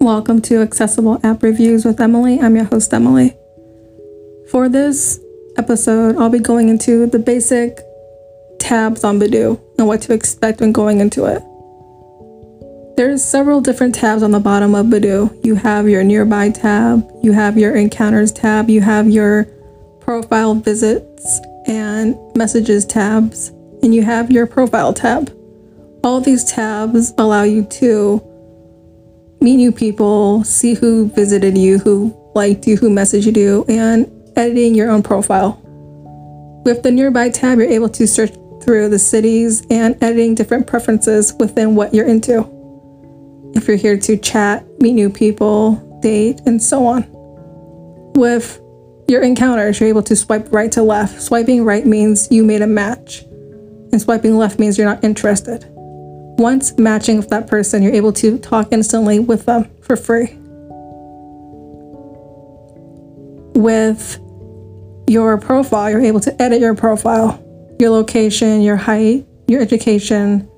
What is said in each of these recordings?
Welcome to Accessible App Reviews with Emily. I'm your host, Emily. For this episode, I'll be going into the basic tabs on Badoo and what to expect when going into it. There's several different tabs on the bottom of Badoo. You have your nearby tab, you have your encounters tab, you have your profile visits and messages tabs, and you have your profile tab. All these tabs allow you to meet new people, see who visited you, who liked you, who messaged you, and editing your own profile. With the nearby tab, you're able to search through the cities and editing different preferences within what you're into. If you're here to chat, meet new people, date, and so on. With your encounters, you're able to swipe right to left. Swiping right means you made a match, and swiping left means you're not interested. Once matching with that person, you're able to talk instantly with them for free. With your profile, you're able to edit your profile, your location, your height, your education,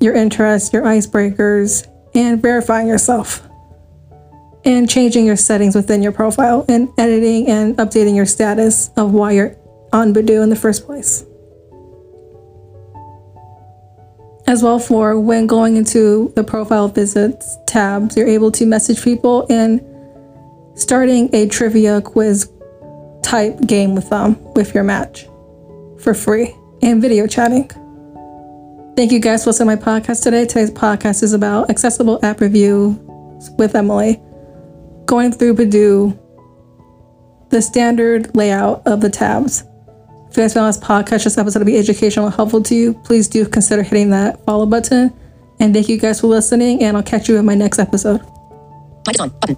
your interests, your icebreakers, and verifying yourself. And changing your settings within your profile and editing and updating your status of why you're on Badoo in the first place. As well, for when going into the profile visits tabs, you're able to message people and starting a trivia quiz type game with them with your match for free and video chatting. Thank you guys for listening to my podcast today. Today's podcast is about accessible app review with Emily, going through Badoo, the standard layout of the tabs. If you guys found this podcast, this episode to be educational and helpful to you, please do consider hitting that follow button. And thank you guys for listening, and I'll catch you in my next episode. Mic on. Button.